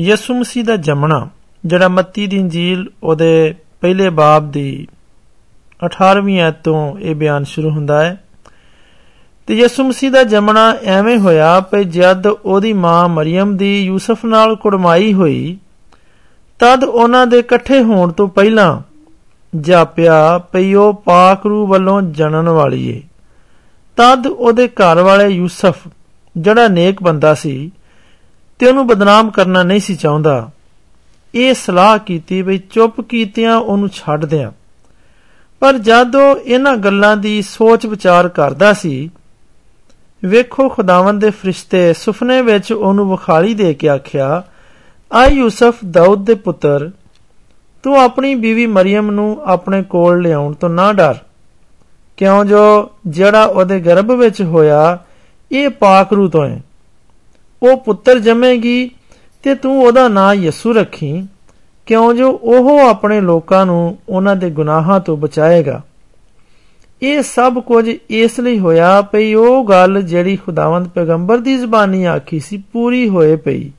ਯਿਸੂ ਮਸੀਹ ਦਾ ਜੰਮਣਾ, ਜਿਹੜਾ ਮੱਤੀ ਦੀ ਇੰਜੀਲ ਉਹਦੇ ਪਹਿਲੇ ਬਾਬ ਦੀ 18ਵੀਂ ਆਇਤ ਤੋਂ ਇਹ ਬਿਆਨ ਸ਼ੁਰੂ ਹੁੰਦਾ ਹੈ। ਤੇ ਯਿਸੂ ਮਸੀਹ ਦਾ ਜੰਮਣਾ ਐਵੇਂ ਹੋਇਆ ਕਿ ਜਦ ਉਹਦੀ ਮਾਂ ਮਰੀਮ ਦੀ ਯੂਸਫ ਨਾਲ ਕੁੜਮਾਈ ਹੋਈ, ਤਦ ਉਹਨਾਂ ਦੇ ਇਕੱਠੇ ਹੋਣ ਤੋਂ ਪਹਿਲਾਂ ਜਾਪਿਆ ਪਈ ਉਹ ਪਾਕ ਰੂ ਵੱਲੋਂ ਜਨਨ ਵਾਲੀ ਏ। ਤਦ ਉਹਦੇ ਘਰ ਵਾਲੇ ਯੂਸਫ, ਜਿਹੜਾ ਨੇਕ ਬੰਦਾ ਸੀ ਤੇ ਉਹਨੂੰ ਬਦਨਾਮ ਕਰਨਾ ਨਹੀਂ ਸੀ ਚਾਹੁੰਦਾ। ਇਹ ਸਲਾਹ ਕੀਤੀ ਵੀ ਚੁੱਪ ਕੀਤਿਆਂ ਉਹਨੂੰ ਛੱਡ ਦਿਆਂ। ਪਰ ਜਦੋਂ ਇਹਨਾਂ ਗੱਲਾਂ ਦੀ ਸੋਚ ਵਿਚਾਰ ਕਰਦਾ ਸੀ, ਵੇਖੋ ਖੁਦਾਵੰਦ ਦੇ ਫਰਿਸ਼ਤੇ ਸੁਪਨੇ ਵਿੱਚ ਉਹਨੂੰ ਵਿਖਾਲੀ ਦੇ ਕੇ ਆਖਿਆ ਆ ਯੂਸਫ ਦਾਊਦ ਦੇ ਪੁੱਤਰ, ਤੂੰ ਆਪਣੀ ਬੀਵੀ ਮਰੀਮ ਨੂੰ ਆਪਣੇ ਕੋਲ ਲਿਆਉਣ ਤੋਂ ਨਾ ਡਰ। ਕਿਉਂ ਜੋ ਜਿਹੜਾ ਉਹਦੇ ਗਰਭ ਵਿੱਚ ਹੋਇਆ, ਇਹ ਪਾਕ ਰੂ ਤੋਂ ਹੈ। ਉਹ ਪੁੱਤਰ ਜੰਮੇਗੀ ਤੇ ਤੂੰ ਉਹਦਾ ਨਾਂ ਯਿਸੂ ਰੱਖੀ, ਕਿਉਂ ਜੋ ਉਹ ਆਪਣੇ ਲੋਕਾਂ ਨੂੰ ਉਹਨਾਂ ਦੇ ਗੁਨਾਹਾਂ ਤੋਂ ਬਚਾਏਗਾ। ਇਹ ਸਭ ਕੁਝ ਇਸ ਲਈ ਹੋਇਆ ਪਈ, ਉਹ ਗੱਲ ਜਿਹੜੀ ਖੁਦਾਵੰਦ ਪੈਗੰਬਰ ਦੀ ਜ਼ਬਾਨੀ ਆਖੀ ਸੀ, ਪੂਰੀ ਹੋਏ ਪਈ।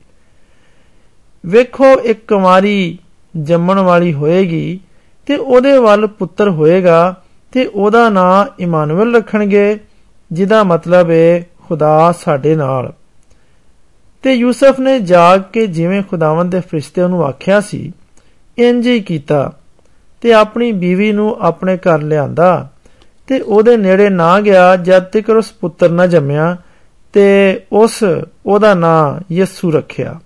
ਵੇਖੋ, ਇੱਕ ਕੁਮਾਰੀ ਜੰਮਣ ਵਾਲੀ ਹੋਏਗੀ ਤੇ ਉਹਦੇ ਵੱਲ ਪੁੱਤਰ ਹੋਏਗਾ ਤੇ ਉਹਦਾ ਨਾਂ ਇਮਾਨੁਅਲ ਰੱਖਣਗੇ, ਜਿਹਦਾ ਮਤਲਬ ਹੈ ਖੁਦਾ ਸਾਡੇ ਨਾਲ। ਤੇ ਯੂਸਫ ਨੇ ਜਾਗ ਕੇ ਜਿਵੇਂ ਖੁਦਾਵੰਦ ਦੇ ਫਰਿਸ਼ਤੇ ਉਹਨੂੰ ਆਖਿਆ ਸੀ, ਇੰਜ ਹੀ ਕੀਤਾ ਤੇ ਆਪਣੀ ਬੀਵੀ ਨੂੰ ਆਪਣੇ ਘਰ ਲਿਆਂਦਾ ਤੇ ਉਹਦੇ ਨੇੜੇ ਨਾ ਗਿਆ ਜਦ ਤੱਕ ਉਸ ਪੁੱਤਰ ਨਾ ਜੰਮਿਆ ਤੇ ਉਸ ਉਹਦਾ ਨਾਂ ਯਿਸੂ ਰੱਖਿਆ।